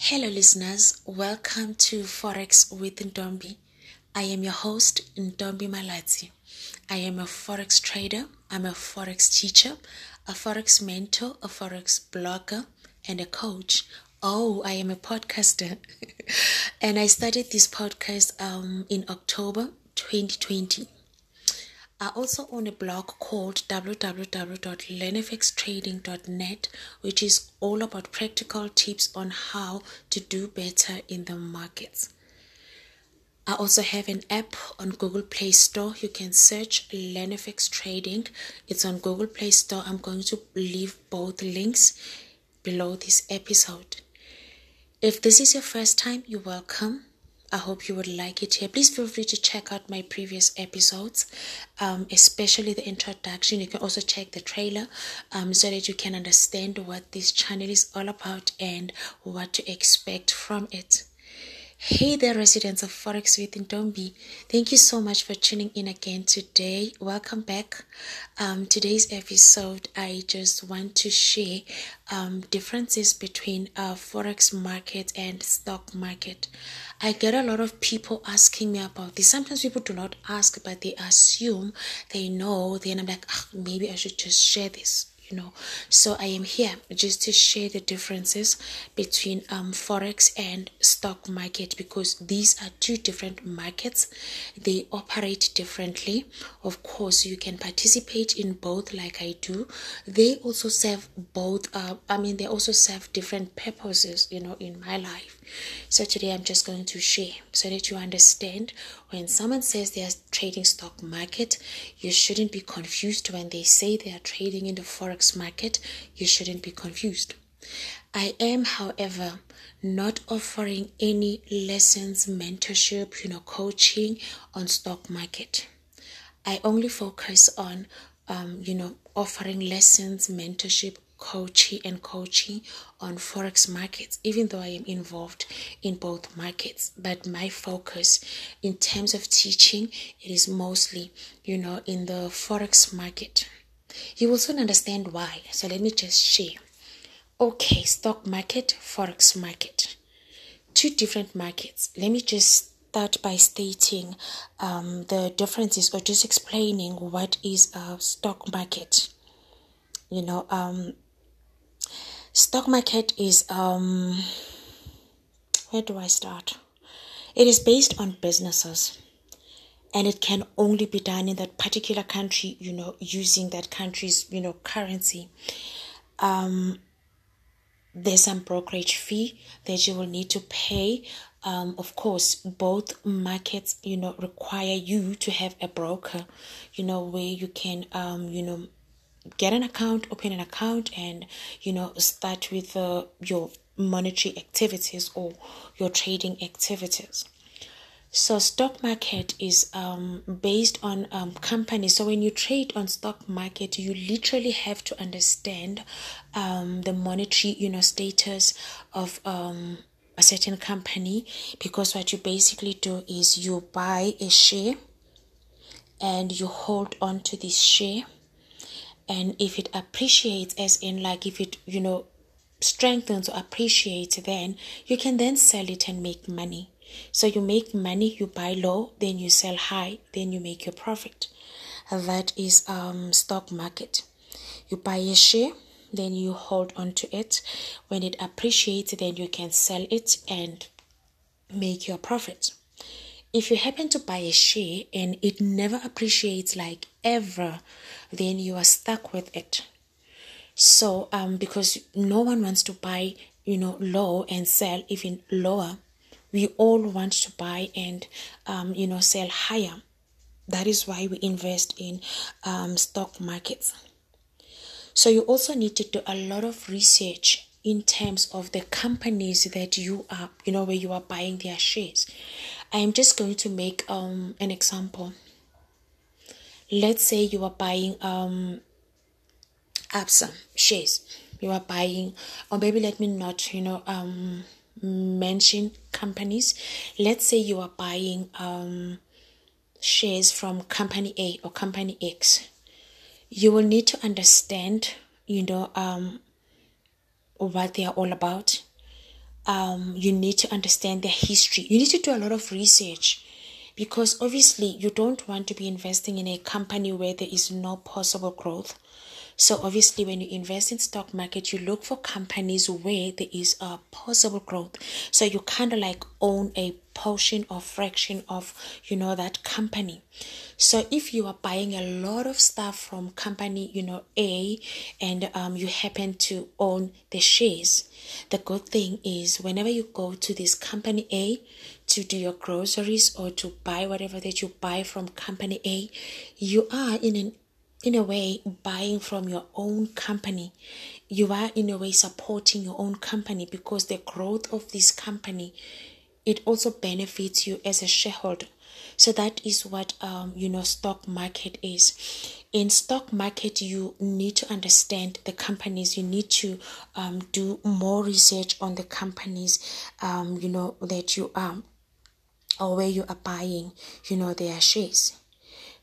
Hello, listeners. Welcome to Forex with Ndombi. I am your host, Ndombi Malati. I am a Forex trader, I'm a Forex teacher, a Forex mentor, a Forex blogger, and a coach. Oh, I am a podcaster. and I started this podcast um, in October 2020. I also own a blog called www.learnfxtrading.net, which is all about practical tips on how to do better in the markets. I also have an app on Google Play Store. You can search LearnFX Trading. It's on Google Play Store. I'm going to leave both links below this episode. If this is your first time, you're welcome. I hope you would like it here. Please feel free to check out my previous episodes, um, especially the introduction. You can also check the trailer um, so that you can understand what this channel is all about and what to expect from it. Hey there, residents of Forex with Ndombi. Thank you so much for tuning in again today. Welcome back. Um, today's episode, I just want to share um, differences between uh, Forex market and stock market. I get a lot of people asking me about this. Sometimes people do not ask, but they assume they know. Then I'm like, oh, maybe I should just share this you know. So i am here just to share the differences between um, forex and stock market because these are two different markets. They operate differently. Of course you can participate in both like i do. They also serve both uh, i mean they also serve different purposes you know in my life so today I'm just going to share so that you understand when someone says they are trading stock market, you shouldn't be confused when they say they are trading in the forex market, you shouldn't be confused. I am, however, not offering any lessons, mentorship, you know, coaching on stock market. I only focus on um, you know, offering lessons, mentorship, coaching and coaching on forex markets even though i am involved in both markets. But my focus in terms of teaching it is mostly you know in the forex market. You will soon understand why so let me just share. Okay stock market forex market. Two different markets. Let me just start by stating um, the differences or just explaining what is a stock market. You know um, stock market is um where do i start? It is based on businesses and it can only be done in that particular country you know using that country's you know currency. Um there's some brokerage fee that you will need to pay. Um, of course both markets you know require you to have a broker you know where you can um, you know get an account, open an account, and you know start with uh, your monetary activities or your trading activities. So stock market is um, based on um, companies. So when you trade on stock market, you literally have to understand um, the monetary, you know, status of um, a certain company because what you basically do is you buy a share and you hold on to this share and if it appreciates as in like if it you know strengthens or appreciates then you can then sell it and make money. So you make money you buy low then you sell high then you make your profit. That is um stock market. You buy a share then you hold on to it. When it appreciates then you can sell it and make your profit. If you happen to buy a share and it never appreciates like ever, then you are stuck with it. So, um, because no one wants to buy, you know, low and sell even lower, we all want to buy and, um, you know, sell higher. That is why we invest in um, stock markets. So, you also need to do a lot of research in terms of the companies that you are, you know, where you are buying their shares. I am just going to make um an example. Let's say you are buying um Absa shares. You are buying, or maybe let me not, you know, um mention companies. Let's say you are buying um shares from company A or company X. You will need to understand, you know, um what they are all about um, you need to understand their history. You need to do a lot of research because obviously you don't want to be investing in a company where there is no possible growth so obviously when you invest in stock market, you look for companies where there is a possible growth. So you kind of like own a portion or fraction of you know that company so if you are buying a lot of stuff from company you know a and um, you happen to own the shares the good thing is whenever you go to this company a to do your groceries or to buy whatever that you buy from company a you are in an in a way buying from your own company. You are in a way supporting your own company because the growth of this company it also benefits you as a shareholder. So that is what um, you know stock market is. In stock market you need to understand the companies. You need to um, do more research on the companies um, you know that you are or where you are buying you know their shares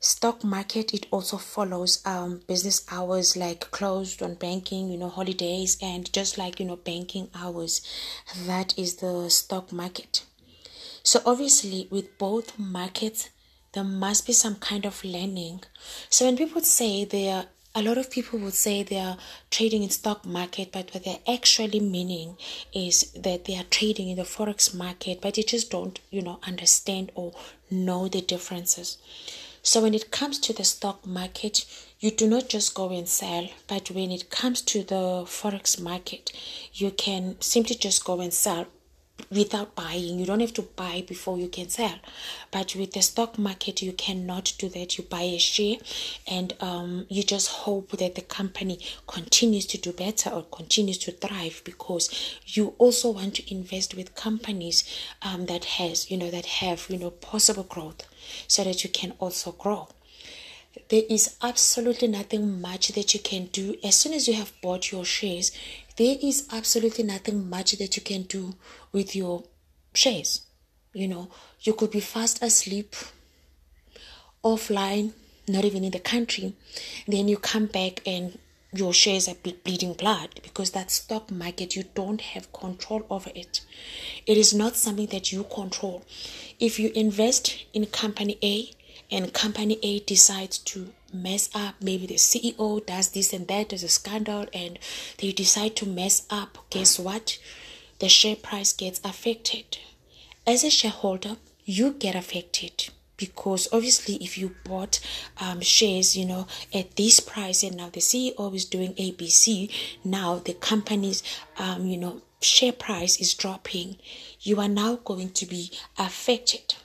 stock market it also follows um business hours like closed on banking you know holidays and just like you know banking hours. That is the stock market. So obviously with both markets there must be some kind of learning so when people say they are a lot of people would say they are trading in stock market but what they're actually meaning is that they are trading in the forex market but they just don't you know understand or know the differences so when it comes to the stock market, you do not just go and sell, but when it comes to the forex market, you can simply just go and sell without buying. You don't have to buy before you can sell. But with the stock market, you cannot do that. You buy a share and um, you just hope that the company continues to do better or continues to thrive because you also want to invest with companies um, that has you know that have you know possible growth so that you can also grow. There is absolutely nothing much that you can do as soon as you have bought your shares. There is absolutely nothing much that you can do with your shares. You know, you could be fast asleep, offline, not even in the country. Then you come back and your shares are bleeding blood because that stock market you don't have control over it it is not something that you control if you invest in company a and company a decides to mess up. Maybe the ceo does this and that there's a scandal and they decide to mess up. Guess what? The share price gets affected. As a shareholder you get affected because obviously if you bought um, shares you know at this price and now the ceo is doing abc now the company's um, you know share price is dropping you are now going to be affected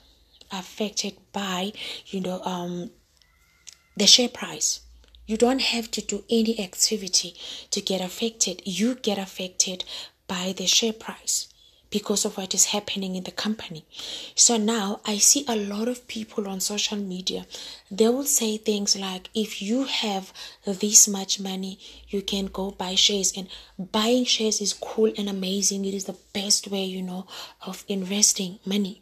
affected by you know um the share price you don't have to do any activity to get affected you get affected by the share price because of what is happening in the company. So now I see a lot of people on social media, they will say things like, if you have this much money, you can go buy shares. And buying shares is cool and amazing. It is the best way, you know, of investing money.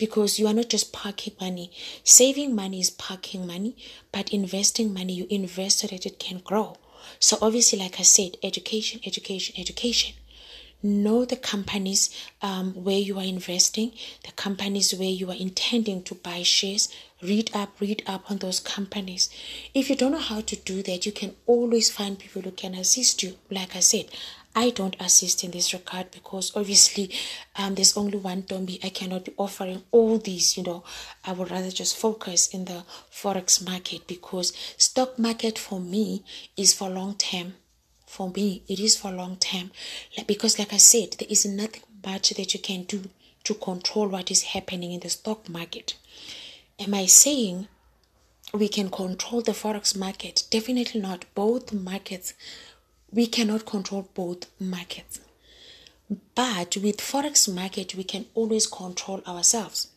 Because you are not just parking money. Saving money is parking money, but investing money, you invest so that it can grow. So obviously, like I said, education, education, education know the companies um, where you are investing, the companies where you are intending to buy shares. Read up, read up on those companies. If you don't know how to do that, you can always find people who can assist you. Like I said, I don't assist in this regard because obviously um, there's only one Tombi. I cannot be offering all these, you know. I would rather just focus in the forex market because stock market for me is for long term. For me it is for long term. Because like i said there is nothing much that you can do to control what is happening in the stock market. Am i saying we can control the forex market? Definitely not. Both markets we cannot control both markets but with forex market we can always control ourselves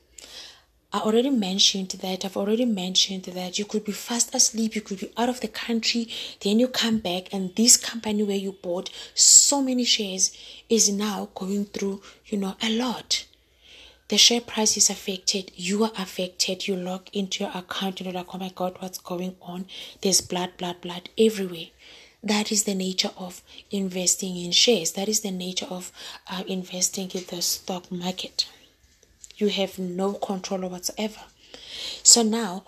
I already mentioned that. I've already mentioned that you could be fast asleep, you could be out of the country, then you come back, and this company where you bought so many shares is now going through, you know, a lot. The share price is affected, you are affected, you log into your account, and you know, like, oh my god, what's going on? There's blood, blood, blood everywhere. That is the nature of investing in shares. That is the nature of uh, investing in the stock market. You have no control whatsoever. So now,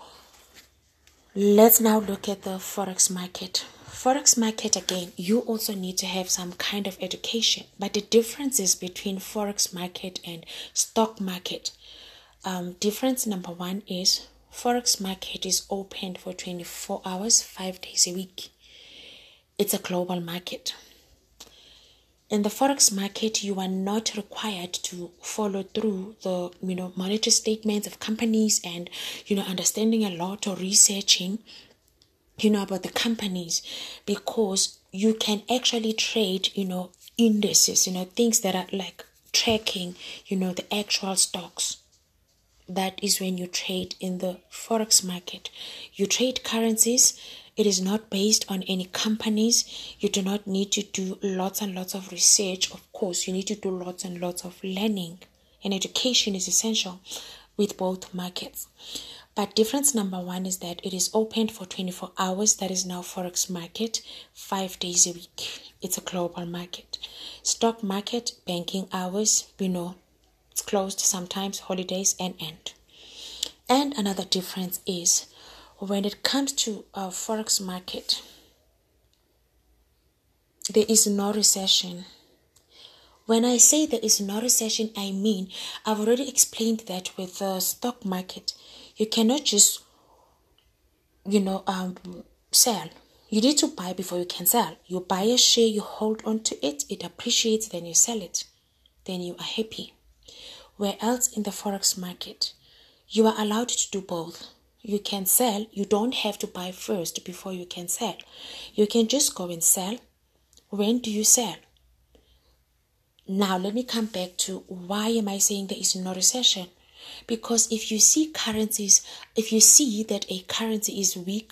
let's now look at the forex market. Forex market again, you also need to have some kind of education. But the differences between forex market and stock market. Um, difference number one is forex market is opened for 24 hours, five days a week. It's a global market. In the forex market, you are not required to follow through the you know monetary statements of companies and you know understanding a lot or researching you know about the companies because you can actually trade you know indices you know things that are like tracking you know the actual stocks that is when you trade in the forex market you trade currencies it is not based on any companies you do not need to do lots and lots of research of course you need to do lots and lots of learning and education is essential with both markets but difference number one is that it is opened for 24 hours. That is now Forex market, five days a week. It's a global market. Stock market, banking hours, you know, it's closed sometimes, holidays and end. And another difference is when it comes to a Forex market, there is no recession. When I say there is no recession, I mean I've already explained that with the stock market you cannot just, you know, um, sell. You need to buy before you can sell. You buy a share, you hold on to it, it appreciates, then you sell it. Then you are happy. Where else in the forex market, you are allowed to do both. You can sell, you don't have to buy first before you can sell. You can just go and sell. When do you sell? Now, let me come back to why am I saying there is no recession? Because if you see currencies, if you see that a currency is weak,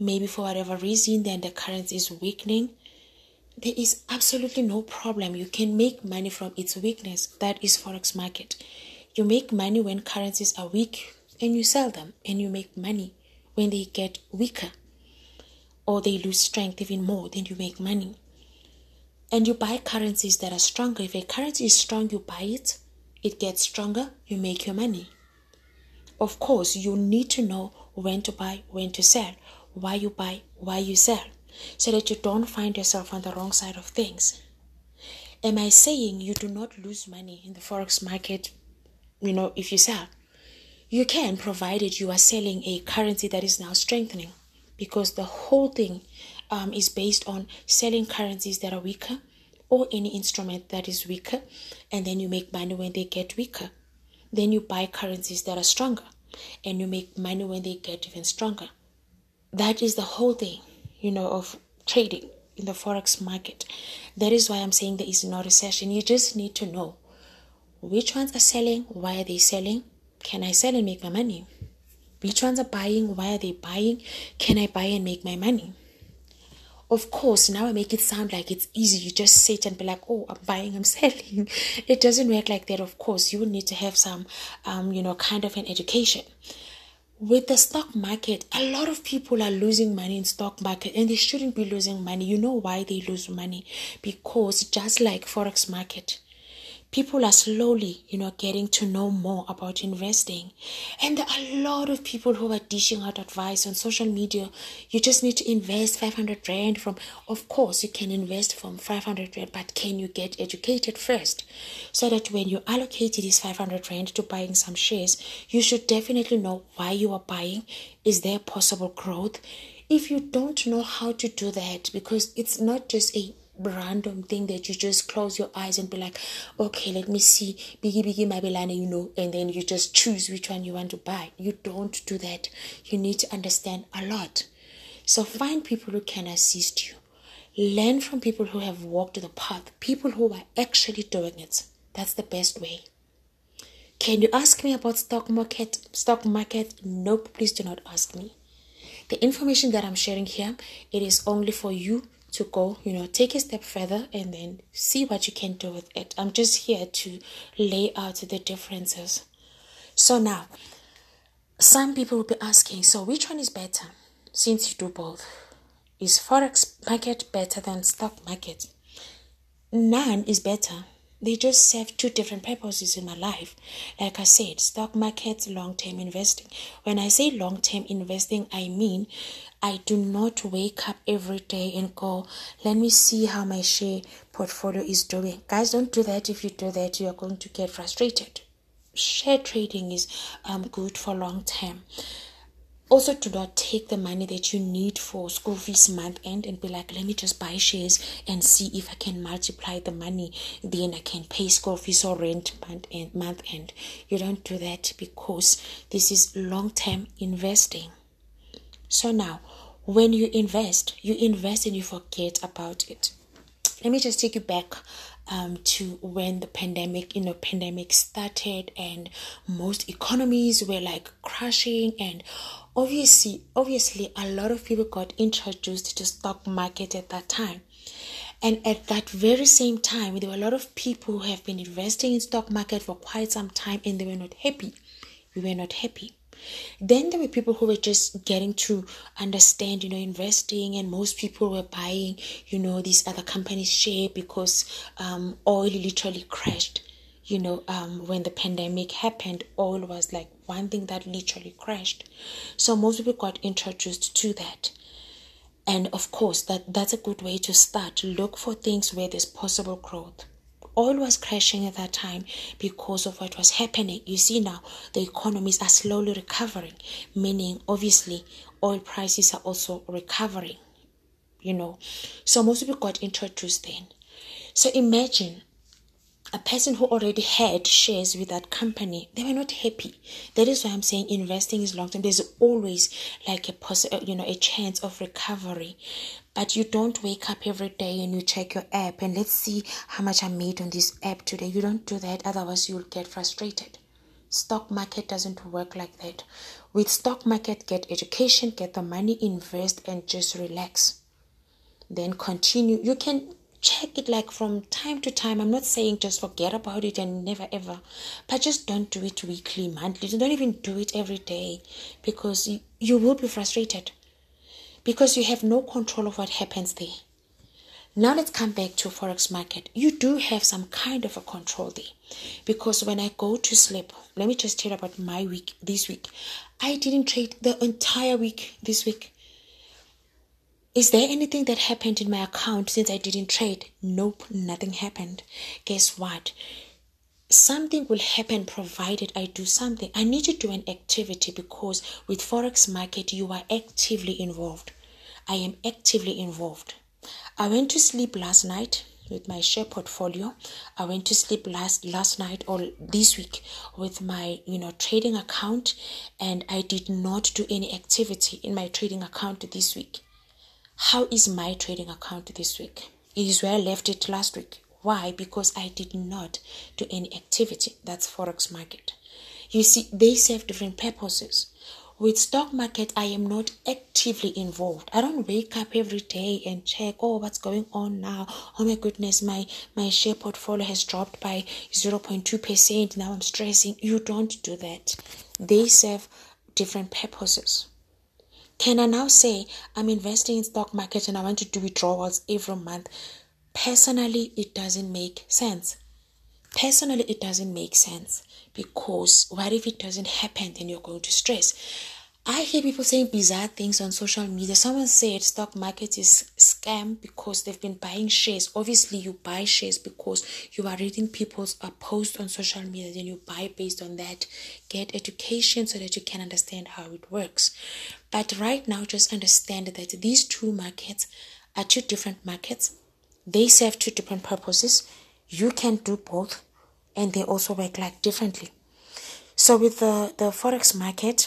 maybe for whatever reason, then the currency is weakening, there is absolutely no problem. You can make money from its weakness. That is forex market. You make money when currencies are weak and you sell them and you make money when they get weaker or they lose strength even more, then you make money. And you buy currencies that are stronger. If a currency is strong, you buy it it gets stronger, you make your money. Of course, you need to know when to buy, when to sell, why you buy, why you sell, so that you don't find yourself on the wrong side of things. Am I saying you do not lose money in the forex market, you know, if you sell? You can, provided you are selling a currency that is now strengthening, because the whole thing um, is based on selling currencies that are weaker or any instrument that is weaker, and then you make money when they get weaker. Then you buy currencies that are stronger, and you make money when they get even stronger. That is the whole thing, you know, of trading in the forex market. That is why I'm saying there is no recession. You just need to know which ones are selling, why are they selling, can I sell and make my money? Which ones are buying, why are they buying, can I buy and make my money? Of course, now I make it sound like it's easy. You just sit and be like, oh, I'm buying, I'm selling. It doesn't work like that. Of course, you need to have some, um, you know, kind of an education. With the stock market, a lot of people are losing money in stock market and they shouldn't be losing money. You know why they lose money? Because just like forex market, people are slowly, you know, getting to know more about investing. And there are a lot of people who are dishing out advice on social media. You just need to invest 500 Rand from, of course, you can invest from 500 Rand, but can you get educated first? So that when you allocate this 500 Rand to buying some shares, you should definitely know why you are buying. Is there possible growth? If you don't know how to do that, because it's not just a random thing that you just close your eyes and be like, okay, let me see, biggie biggie mabelana, you know, and then you just choose which one you want to buy. You don't do that. You need to understand a lot. So find people who can assist you. Learn from people who have walked the path, people who are actually doing it. That's the best way. Can you ask me about stock market? Stock market? Nope, please do not ask me. The information that I'm sharing here, it is only for you to go, you know, take a step further and then see what you can do with it. I'm just here to lay out the differences. So now, some people will be asking, so which one is better since you do both? Is forex market better than stock market? None is better. They just serve two different purposes in my life. Like I said, stock market, long term investing. When I say long term investing, I mean I do not wake up every day and go, let me see how my share portfolio is doing. Guys, don't do that. If you do that, you are going to get frustrated. Share trading is um, good for long term also do not take the money that you need for school fees month end and be like let me just buy shares and see if i can multiply the money then i can pay school fees or rent month end month end. You don't do that because this is long term investing. So now when you invest you invest and you forget about it. Let me just take you back um, to when the pandemic, you know, pandemic started and most economies were like crashing and obviously, obviously a lot of people got introduced to stock market at that time. And at that very same time, there were a lot of people who have been investing in stock market for quite some time and they were not happy. We were not happy. Then there were people who were just getting to understand, you know, investing, and most people were buying, you know, these other companies' share because um, oil literally crashed. You know, um, when the pandemic happened, oil was like one thing that literally crashed. So most people got introduced to that. And of course, that, that's a good way to start. Look for things where there's possible growth oil was crashing at that time because of what was happening. You see now the economies are slowly recovering, meaning obviously oil prices are also recovering. You know, so most people got introduced then. So imagine a person who already had shares with that company they were not happy that is why i'm saying investing is long term there's always like a possible uh, you know a chance of recovery but you don't wake up every day and you check your app and let's see how much I made on this app today. You don't do that, otherwise, you'll get frustrated. Stock market doesn't work like that. With stock market, get education, get the money, invest, and just relax. Then continue. You can check it like from time to time. I'm not saying just forget about it and never ever, but just don't do it weekly, monthly. Don't even do it every day because you, you will be frustrated because you have no control of what happens there. Now let's come back to forex market. You do have some kind of a control there, because when I go to sleep, let me just tell you about my week this week. I didn't trade the entire week this week. Is there anything that happened in my account since I didn't trade? Nope, nothing happened. Guess what? Something will happen provided I do something. I need to do an activity because with forex market you are actively involved. I am actively involved. I went to sleep last night with my share portfolio. I went to sleep last last night or this week with my you know trading account and I did not do any activity in my trading account this week. How is my trading account this week? It is where I left it last week. Why? Because I did not do any activity. That's forex market. You see, they serve different purposes. With stock market, I am not actively involved. I don't wake up every day and check, oh, what's going on now? Oh my goodness, my, my share portfolio has dropped by 0.2%. Now I'm stressing. You don't do that. They serve different purposes. Can I now say I'm investing in stock market and I want to do withdrawals every month? Personally, it doesn't make sense. Personally, it doesn't make sense because what if it doesn't happen? Then you're going to stress. I hear people saying bizarre things on social media. Someone said stock market is scam because they've been buying shares. Obviously, you buy shares because you are reading people's uh, posts on social media. Then you buy based on that. Get education so that you can understand how it works. But right now, just understand that these two markets are two different markets. They serve two different purposes. You can do both, and they also work like differently. So with the the forex market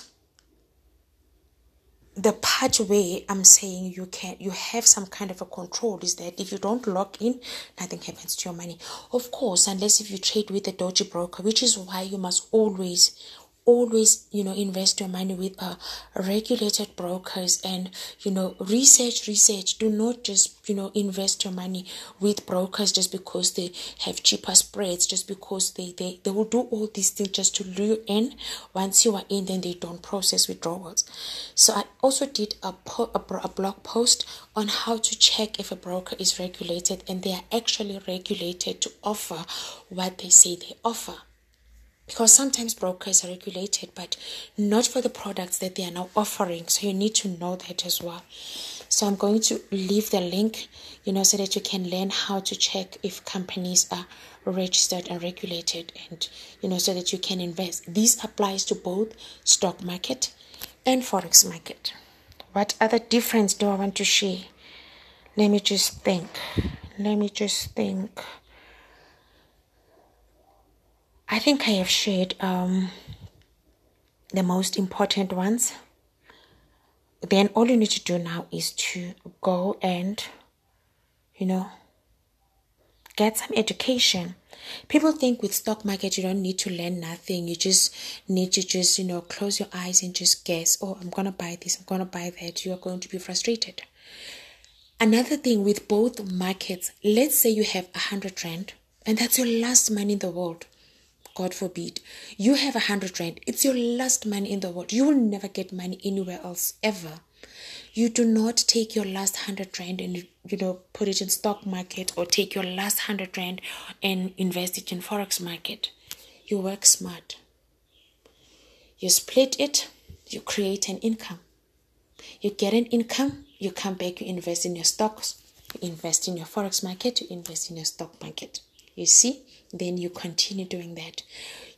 the part where I'm saying you can you have some kind of a control is that if you don't log in, nothing happens to your money. Of course, unless if you trade with a dodgy broker, which is why you must always, always you know invest your money with uh, regulated brokers and you know research research. Do not just you know invest your money with brokers just because they have cheaper spreads just because they they, they will do all these things just to lure in. Once you are in then they don't process withdrawals. So i also did a, po- a, a blog post on how to check if a broker is regulated and they are actually regulated to offer what they say they offer because sometimes brokers are regulated but not for the products that they are now offering. So you need to know that as well. So i'm going to leave the link you know so that you can learn how to check if companies are registered and regulated and you know so that you can invest. This applies to both stock market and forex market. What other difference do i want to share? Let me just think. Let me just think I think I have shared um, the most important ones. Then all you need to do now is to go and, you know, get some education. People think with stock market you don't need to learn nothing. You just need to just, you know, close your eyes and just guess, oh, I'm gonna buy this, I'm gonna buy that. You are going to be frustrated. Another thing with both markets, let's say you have a hundred rand and that's your last money in the world. God forbid, you have a hundred rand. It's your last money in the world. You will never get money anywhere else ever. You do not take your last hundred rand and you know put it in stock market or take your last hundred rand and invest it in forex market. You work smart. You split it. You create an income. You get an income. You come back. You invest in your stocks. You invest in your forex market. You invest in your stock market. You see then you continue doing that.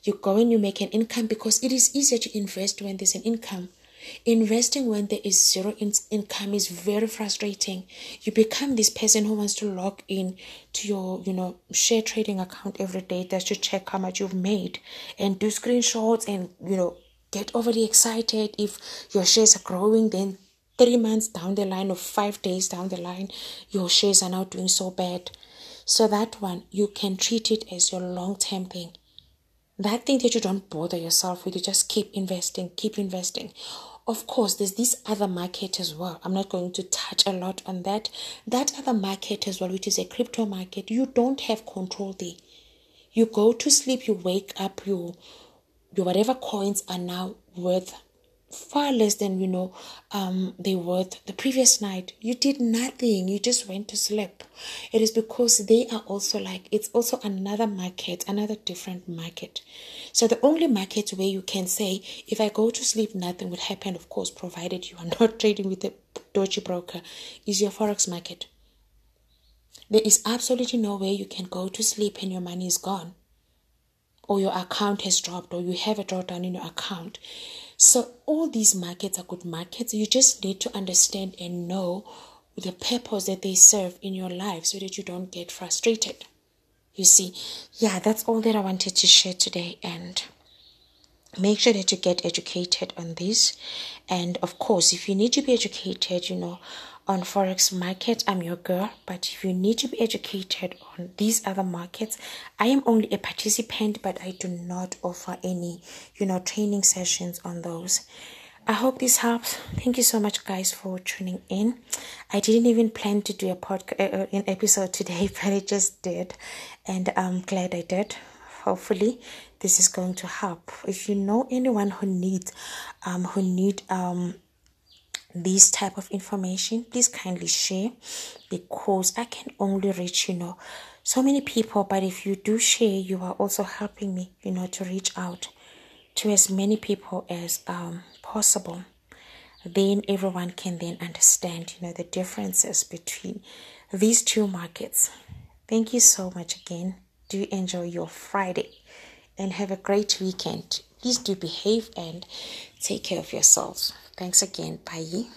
You go and you make an income because it is easier to invest when there's an income. Investing when there is zero in- income is very frustrating. You become this person who wants to log in to your, you know, share trading account every day just to check how much you've made and do screenshots and, you know, get overly excited if your shares are growing. Then three months down the line or five days down the line, your shares are now doing so bad so that one, you can treat it as your long term thing. That thing that you don't bother yourself with, you just keep investing, keep investing. Of course, there's this other market as well. I'm not going to touch a lot on that. That other market as well, which is a crypto market, you don't have control there. You go to sleep, you wake up, you, your whatever coins are now worth far less than you know um they were the previous night you did nothing. You just went to sleep. It is because they are also like it's also another market another different market. So the only market where you can say if i go to sleep nothing will happen of course provided you are not trading with a dodgy broker is your forex market. There is absolutely no way you can go to sleep and your money is gone or your account has dropped or you have a drawdown in your account so all these markets are good markets. You just need to understand and know the purpose that they serve in your life so that you don't get frustrated. You see, yeah, that's all that I wanted to share today and make sure that you get educated on this and of course if you need to be educated you know on forex market i'm your girl but if you need to be educated on these other markets i am only a participant but i do not offer any you know training sessions on those. I hope this helps. Thank you so much guys for tuning in. I didn't even plan to do a podcast uh, uh, an episode today but i just did and i'm glad i did. Hopefully this is going to help. If you know anyone who needs um who need um this type of information please kindly share because i can only reach you know so many people. But if you do share you are also helping me you know to reach out to as many people as um, possible. Then everyone can then understand you know the differences between these two markets. Thank you so much again. Do enjoy your friday and have a great weekend. Please do behave and take care of yourselves Thanks again. Bye.